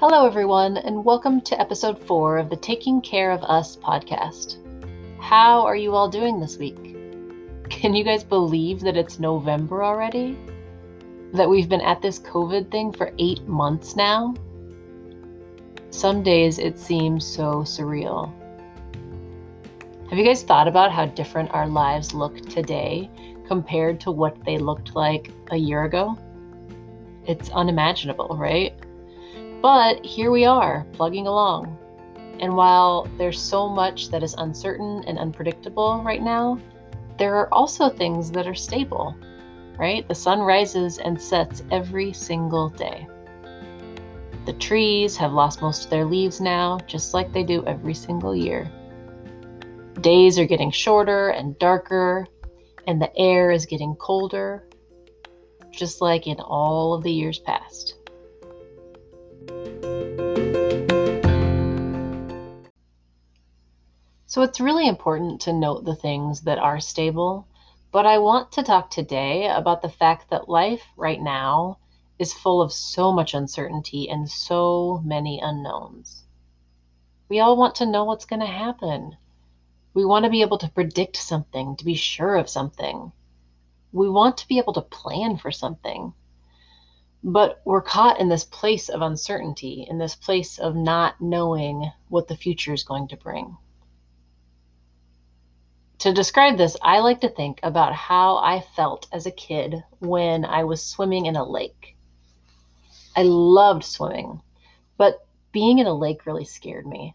Hello, everyone, and welcome to episode four of the Taking Care of Us podcast. How are you all doing this week? Can you guys believe that it's November already? That we've been at this COVID thing for eight months now? Some days it seems so surreal. Have you guys thought about how different our lives look today compared to what they looked like a year ago? It's unimaginable, right? But here we are, plugging along. And while there's so much that is uncertain and unpredictable right now, there are also things that are stable, right? The sun rises and sets every single day. The trees have lost most of their leaves now, just like they do every single year. Days are getting shorter and darker, and the air is getting colder, just like in all of the years past. So it's really important to note the things that are stable, but I want to talk today about the fact that life right now is full of so much uncertainty and so many unknowns. We all want to know what's going to happen. We want to be able to predict something, to be sure of something. We want to be able to plan for something. But we're caught in this place of uncertainty, in this place of not knowing what the future is going to bring. To describe this, I like to think about how I felt as a kid when I was swimming in a lake. I loved swimming, but being in a lake really scared me.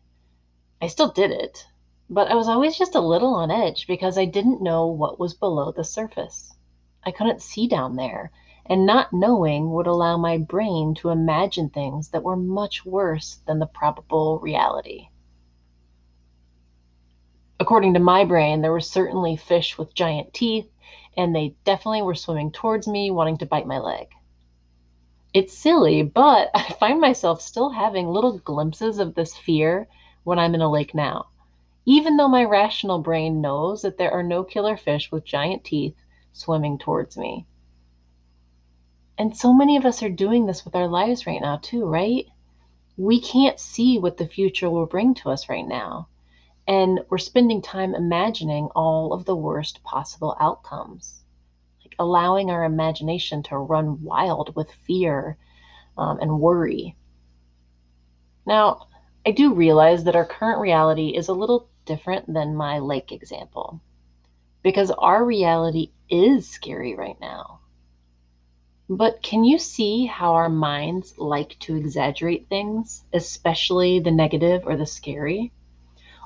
I still did it, but I was always just a little on edge because I didn't know what was below the surface. I couldn't see down there, and not knowing would allow my brain to imagine things that were much worse than the probable reality. According to my brain, there were certainly fish with giant teeth, and they definitely were swimming towards me, wanting to bite my leg. It's silly, but I find myself still having little glimpses of this fear when I'm in a lake now, even though my rational brain knows that there are no killer fish with giant teeth swimming towards me. And so many of us are doing this with our lives right now, too, right? We can't see what the future will bring to us right now. And we're spending time imagining all of the worst possible outcomes, like allowing our imagination to run wild with fear um, and worry. Now, I do realize that our current reality is a little different than my lake example because our reality is scary right now. But can you see how our minds like to exaggerate things, especially the negative or the scary?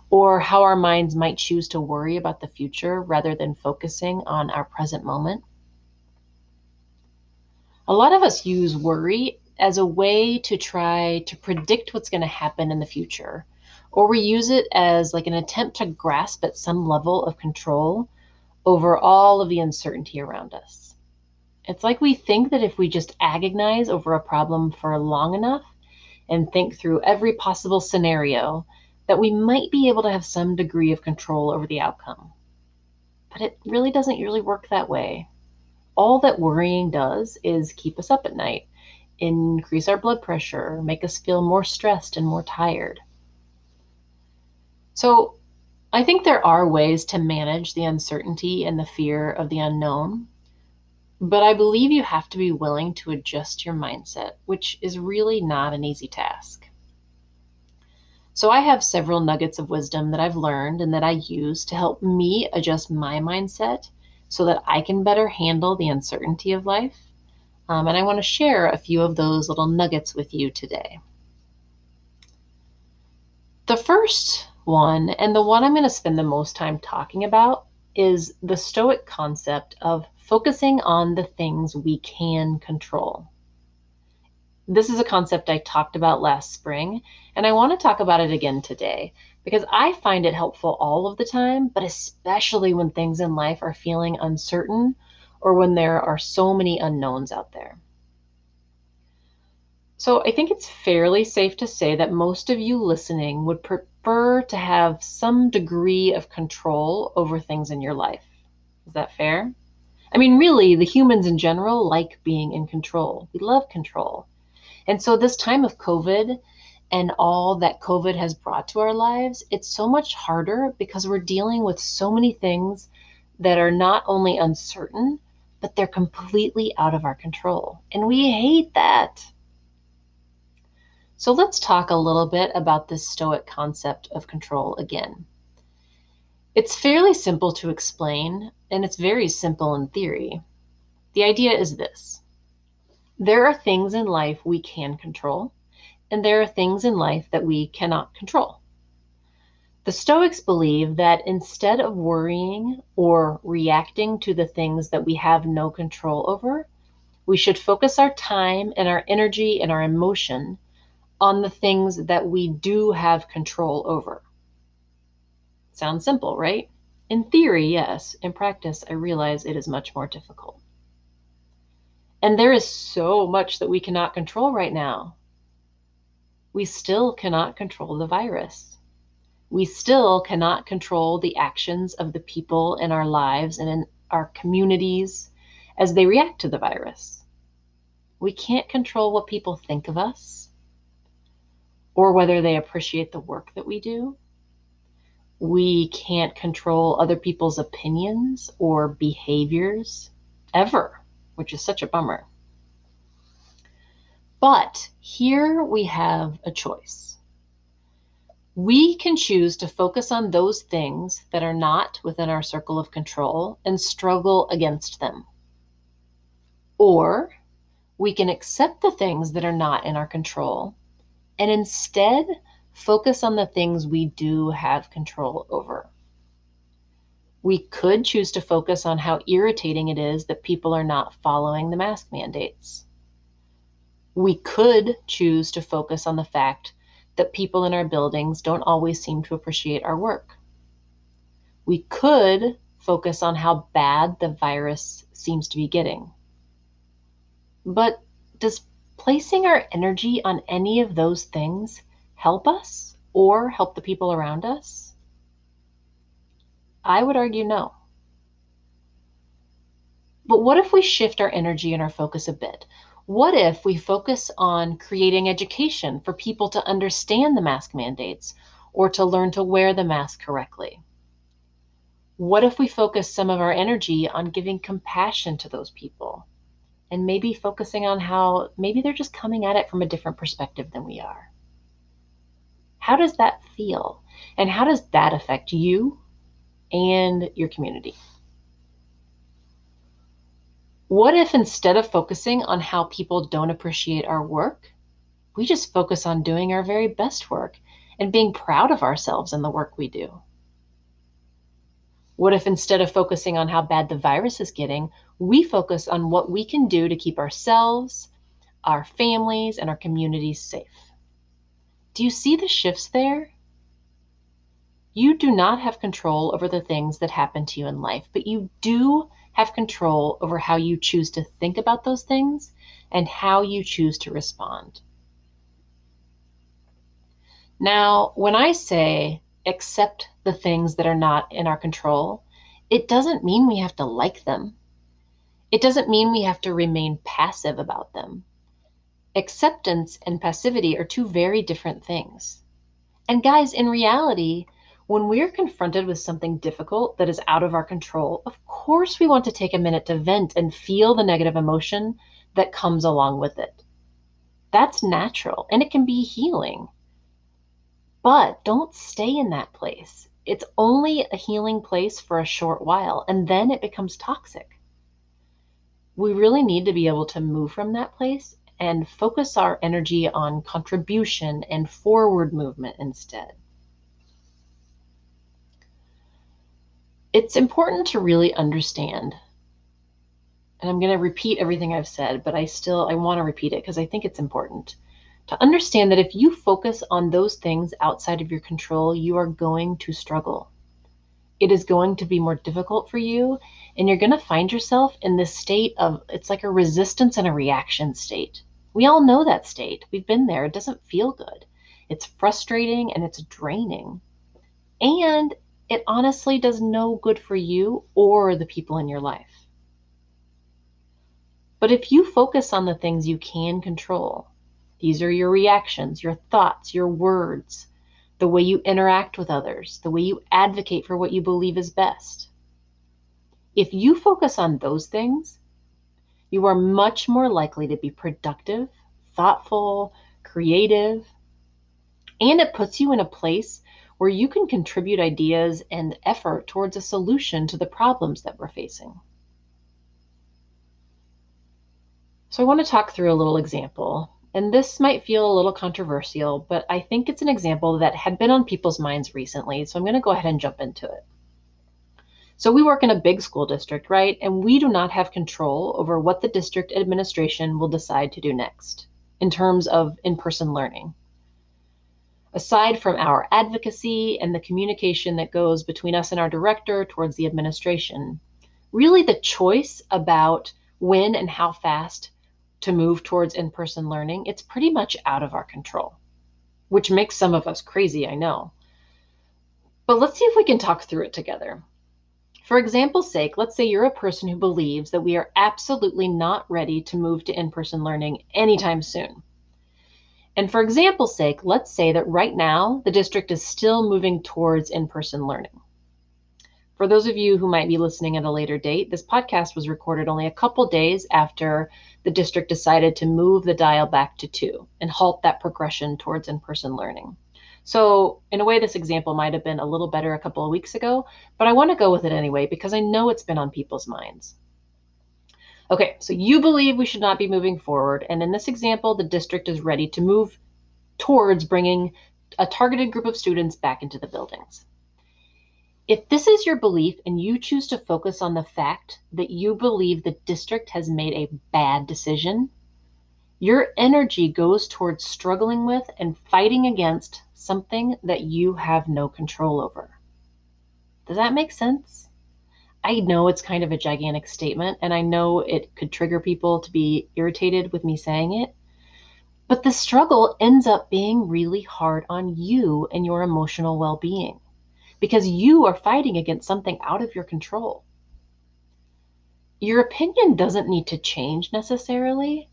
Or how our minds might choose to worry about the future rather than focusing on our present moment. A lot of us use worry as a way to try to predict what's going to happen in the future, or we use it as like an attempt to grasp at some level of control over all of the uncertainty around us. It's like we think that if we just agonize over a problem for long enough and think through every possible scenario, that we might be able to have some degree of control over the outcome. But it really doesn't usually work that way. All that worrying does is keep us up at night, increase our blood pressure, make us feel more stressed and more tired. So, I think there are ways to manage the uncertainty and the fear of the unknown, but I believe you have to be willing to adjust your mindset, which is really not an easy task. So I have several nuggets of wisdom that I've learned and that I use to help me adjust my mindset so that I can better handle the uncertainty of life. Um, and I want to share a few of those little nuggets with you today. The first one, and the one I'm going to spend the most time talking about, is the Stoic concept of focusing on the things we can control. This is a concept I talked about last spring, and I want to talk about it again today because I find it helpful all of the time, but especially when things in life are feeling uncertain or when there are so many unknowns out there. So I think it's fairly safe to say that most of you listening would prefer to have some degree of control over things in your life. Is that fair? I mean, really, the humans in general like being in control. We love control. And so, this time of COVID and all that COVID has brought to our lives, it's so much harder because we're dealing with so many things that are not only uncertain, but they're completely out of our control. And we hate that. So let's talk a little bit about this Stoic concept of control again. It's fairly simple to explain, and it's very simple in theory. The idea is this there are things in life we can control, and there are things in life that we cannot control. The Stoics believe that instead of worrying or reacting to the things that we have no control over, we should focus our time and our energy and our emotion on the things that we do have control over. Sounds simple, right? In theory, yes. In practice, I realize it is much more difficult. And there is so much that we cannot control right now. We still cannot control the virus we still cannot control the actions of the people in our lives and in our communities as they react to the virus. We can't control what people think of us or whether they appreciate the work that we do. We can't control other people's opinions or behaviors ever, which is such a bummer. But here we have a choice we can choose to focus on those things that are not within our circle of control and struggle against them. Or we can accept the things that are not in our control and instead focus on the things we do have control over. We could choose to focus on how irritating it is that people are not following the mask mandates. We could choose to focus on the fact that people in our buildings don't always seem to appreciate our work. We could focus on how bad the virus seems to be getting. But does placing our energy on any of those things help us or help the people around us? I would argue no. But what if we shift our energy and our focus a bit? What if we focus on creating education for people to understand the mask mandates or to learn to wear the mask correctly? What if we focus some of our energy on giving compassion to those people and maybe focusing on how maybe they're just coming at it from a different perspective than we are? How does that feel? And how does that affect you and your community? What if instead of focusing on how people don't appreciate our work, we just focus on doing our very best work and being proud of ourselves and the work we do? What if instead of focusing on how bad the virus is getting, we focus on what we can do to keep ourselves, our families, and our communities safe? Do you see the shifts there? You do not have control over the things that happen to you in life, but you do have control over how you choose to think about those things and how you choose to respond. Now, when I say accept the things that are not in our control, it doesn't mean we have to like them. It doesn't mean we have to remain passive about them. Acceptance and passivity are two very different things. And guys, in reality, when we're confronted with something difficult that is out of our control, of course we want to take a minute to vent and feel the negative emotion that comes along with it. That's natural and it can be healing. But don't stay in that place. It's only a healing place for a short while and then it becomes toxic. We really need to be able to move from that place and focus our energy on contribution and forward movement instead. It's important to really understand. And i'm going to repeat everything i've said but i still i want to repeat it because i think it's important. To understand that if you focus on those things outside of your control you are going to struggle. It is going to be more difficult for you and you're going to find yourself in this state of it's like a resistance and a reaction state. We all know that state. We've been there. It doesn't feel good. It's frustrating and it's draining. And it honestly does no good for you or the people in your life. But if you focus on the things you can control, These are your reactions, your thoughts, your words, the way you interact with others, the way you advocate for what you believe is best. If you focus on those things, you are much more likely to be productive, thoughtful, creative, and it puts you in a place where you can contribute ideas and effort towards a solution to the problems that we're facing. So, I want to talk through a little example and this might feel a little controversial, but I think it's an example that had been on people's minds recently. So I'm going to go ahead and jump into it. So we work in a big school district, right? And we do not have control over what the district administration will decide to do next in terms of in person learning. Aside from our advocacy and the communication that goes between us and our director towards the administration, really the choice about when and how fast to move towards in person learning, it's pretty much out of our control, which makes some of us crazy, I know. But let's see if we can talk through it together. For example's sake, let's say you're a person who believes that we are absolutely not ready to move to in person learning anytime soon. And for example's sake, let's say that right now the district is still moving towards in person learning. For those of you who might be listening at a later date, this podcast was recorded only a couple days after the district decided to move the dial back to two and halt that progression towards in person learning. So, in a way, this example might have been a little better a couple of weeks ago, but I want to go with it anyway because I know it's been on people's minds. Okay, so you believe we should not be moving forward, and in this example, the district is ready to move towards bringing a targeted group of students back into the buildings. If this is your belief and you choose to focus on the fact that you believe the district has made a bad decision, your energy goes towards struggling with and fighting against something that you have no control over. Does that make sense? I know it's kind of a gigantic statement, and I know it could trigger people to be irritated with me saying it. But the struggle ends up being really hard on you and your emotional well being because you are fighting against something out of your control. Your opinion doesn't need to change necessarily,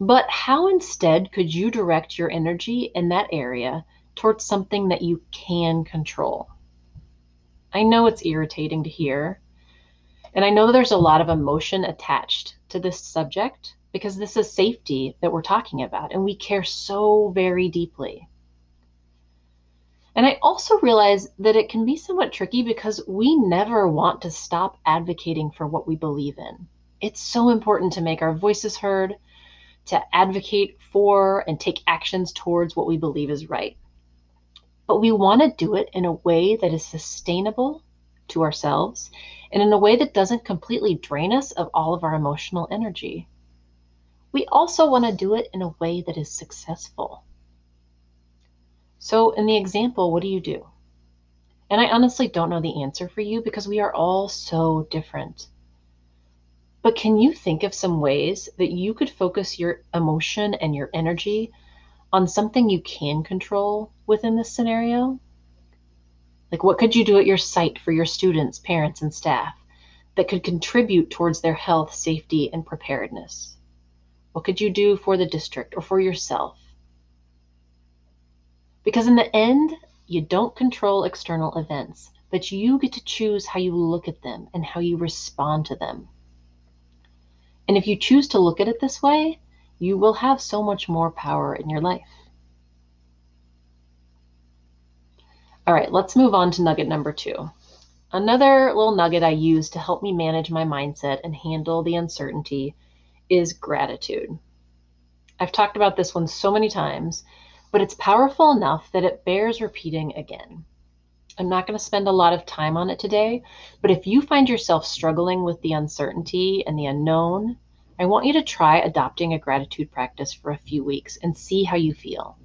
but how instead could you direct your energy in that area towards something that you can control? I know it's irritating to hear, and I know there's a lot of emotion attached to this subject because this is safety that we're talking about, and we care so very deeply. And I also realize that it can be somewhat tricky because we never want to stop advocating for what we believe in. It's so important to make our voices heard, to advocate for and take actions towards what we believe is right. But we want to do it in a way that is sustainable to ourselves and in a way that doesn't completely drain us of all of our emotional energy. We also want to do it in a way that is successful. So, in the example, what do you do? And I honestly don't know the answer for you because we are all so different. But can you think of some ways that you could focus your emotion and your energy on something you can control within this scenario? Like, what could you do at your site for your students, parents, and staff that could contribute towards their health, safety, and preparedness? What could you do for the district or for yourself? Because in the end, you don't control external events, but you get to choose how you look at them and how you respond to them. And if you choose to look at it this way, you will have so much more power in your life. All right, let's move on to nugget number two. Another little nugget I use to help me manage my mindset and handle the uncertainty is gratitude. I've talked about this one so many times, but it's powerful enough that it bears repeating again. I'm not going to spend a lot of time on it today, but if you find yourself struggling with the uncertainty and the unknown, I want you to try adopting a gratitude practice for a few weeks and see how you feel.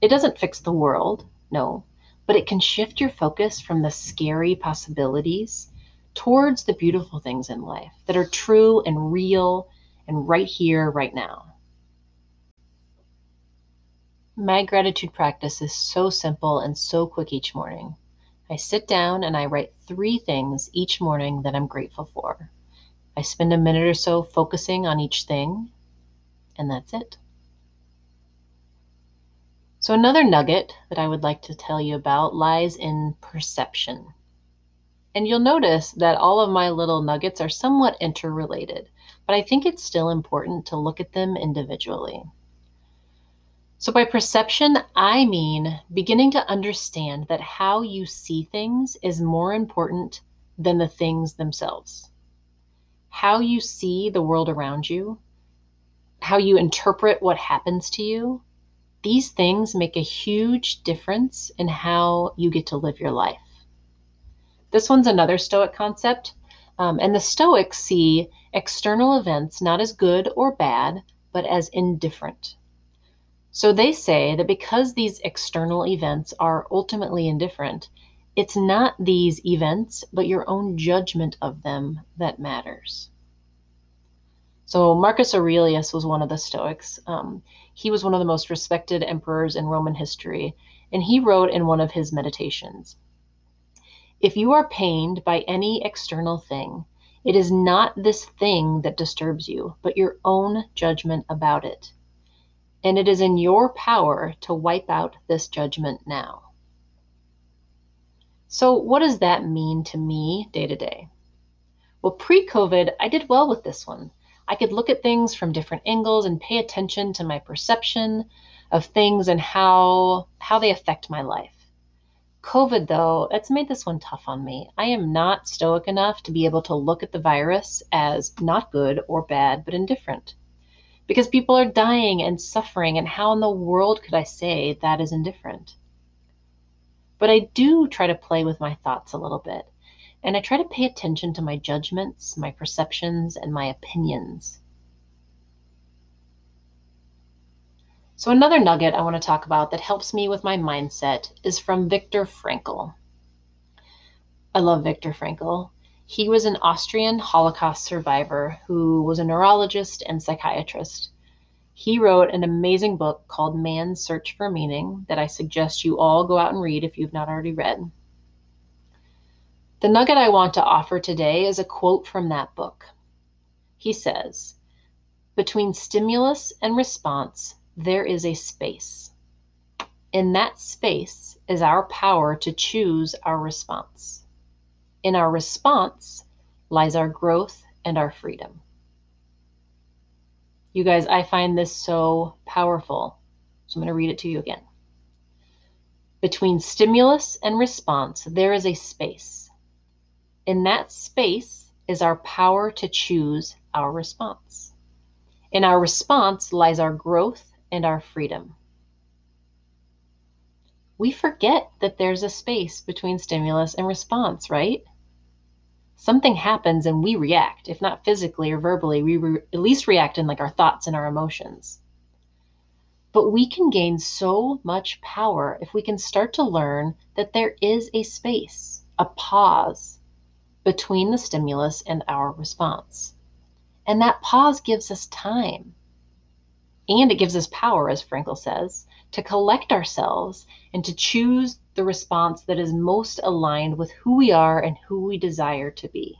It doesn't fix the world, no, but it can shift your focus from the scary possibilities towards the beautiful things in life that are true and real and right here, right now. My gratitude practice is so simple and so quick each morning. I sit down and I write three things each morning that I'm grateful for. I spend a minute or so focusing on each thing, and that's it. So, another nugget that I would like to tell you about lies in perception. And you'll notice that all of my little nuggets are somewhat interrelated, but I think it's still important to look at them individually. So, by perception, I mean beginning to understand that how you see things is more important than the things themselves. How you see the world around you, how you interpret what happens to you, these things make a huge difference in how you get to live your life. This one's another Stoic concept. Um, and the Stoics see external events not as good or bad, but as indifferent. So they say that because these external events are ultimately indifferent, it's not these events, but your own judgment of them that matters. So Marcus Aurelius was one of the Stoics. Um, he was one of the most respected emperors in Roman history, and he wrote in one of his meditations If you are pained by any external thing, it is not this thing that disturbs you, but your own judgment about it and it is in your power to wipe out this judgment now. So, what does that mean to me day to day? Well, pre COVID, I did well with this one. I could look at things from different angles and pay attention to my perception of things and how how they affect my life. COVID though, that's made this one tough on me. I am not stoic enough to be able to look at the virus as not good or bad, but indifferent because people are dying and suffering, and how in the world could I say that is indifferent? But I do try to play with my thoughts a little bit, and I try to pay attention to my judgments, my perceptions, and my opinions. So, another nugget I want to talk about that helps me with my mindset is from Viktor Frankl. I love Viktor Frankl. He was an Austrian Holocaust survivor who was a neurologist and psychiatrist. He wrote an amazing book called Man's Search for Meaning that I suggest you all go out and read if you've not already read. The nugget I want to offer today is a quote from that book. He says, Between stimulus and response, there is a space. In that space is our power to choose our response. In our response lies our growth and our freedom. You guys, I find this so powerful. So I'm going to read it to you again. Between stimulus and response, there is a space. In that space is our power to choose our response. In our response lies our growth and our freedom. We forget that there's a space between stimulus and response, right? Something happens and we react, if not physically or verbally, we re- at least react in like our thoughts and our emotions. But we can gain so much power if we can start to learn that there is a space, a pause between the stimulus and our response. And that pause gives us time. And it gives us power, as Frankl says, to collect ourselves and to choose the response that is most aligned with who we are and who we desire to be.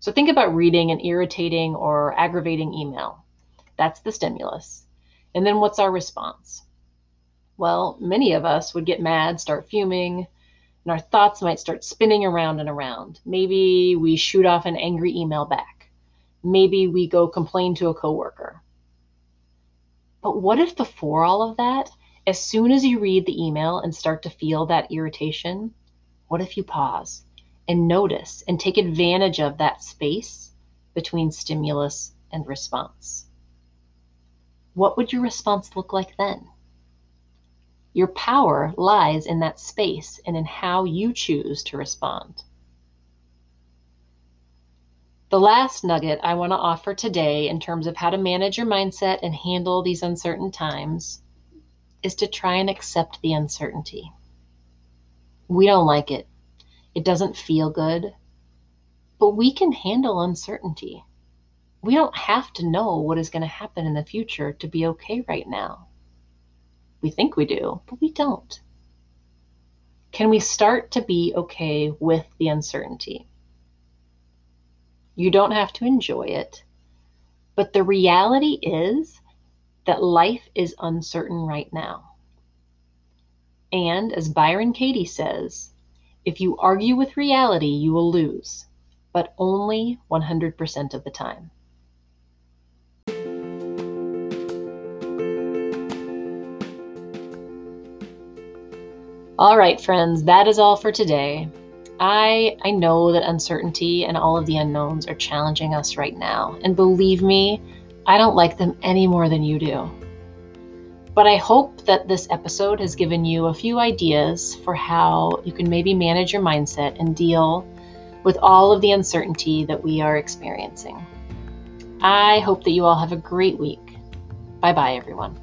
So think about reading an irritating or aggravating email. That's the stimulus. And then what's our response? Well, many of us would get mad, start fuming, and our thoughts might start spinning around and around. Maybe we shoot off an angry email back. Maybe we go complain to a coworker. But what if before all of that, as soon as you read the email and start to feel that irritation, what if you pause and notice and take advantage of that space between stimulus and response? What would your response look like then? Your power lies in that space and in how you choose to respond. The last nugget I want to offer today in terms of how to manage your mindset and handle these uncertain times is to try and accept the uncertainty. We don't like it, it doesn't feel good, but we can handle uncertainty. We don't have to know what is going to happen in the future to be okay right now. We think we do, but we don't. Can we start to be okay with the uncertainty? You don't have to enjoy it. But the reality is that life is uncertain right now. And as Byron Katie says, if you argue with reality, you will lose, but only 100% of the time. All right, friends, that is all for today. I I know that uncertainty and all of the unknowns are challenging us right now, and believe me, I don't like them any more than you do. But I hope that this episode has given you a few ideas for how you can maybe manage your mindset and deal with all of the uncertainty that we are experiencing. I hope that you all have a great week. Bye bye, everyone.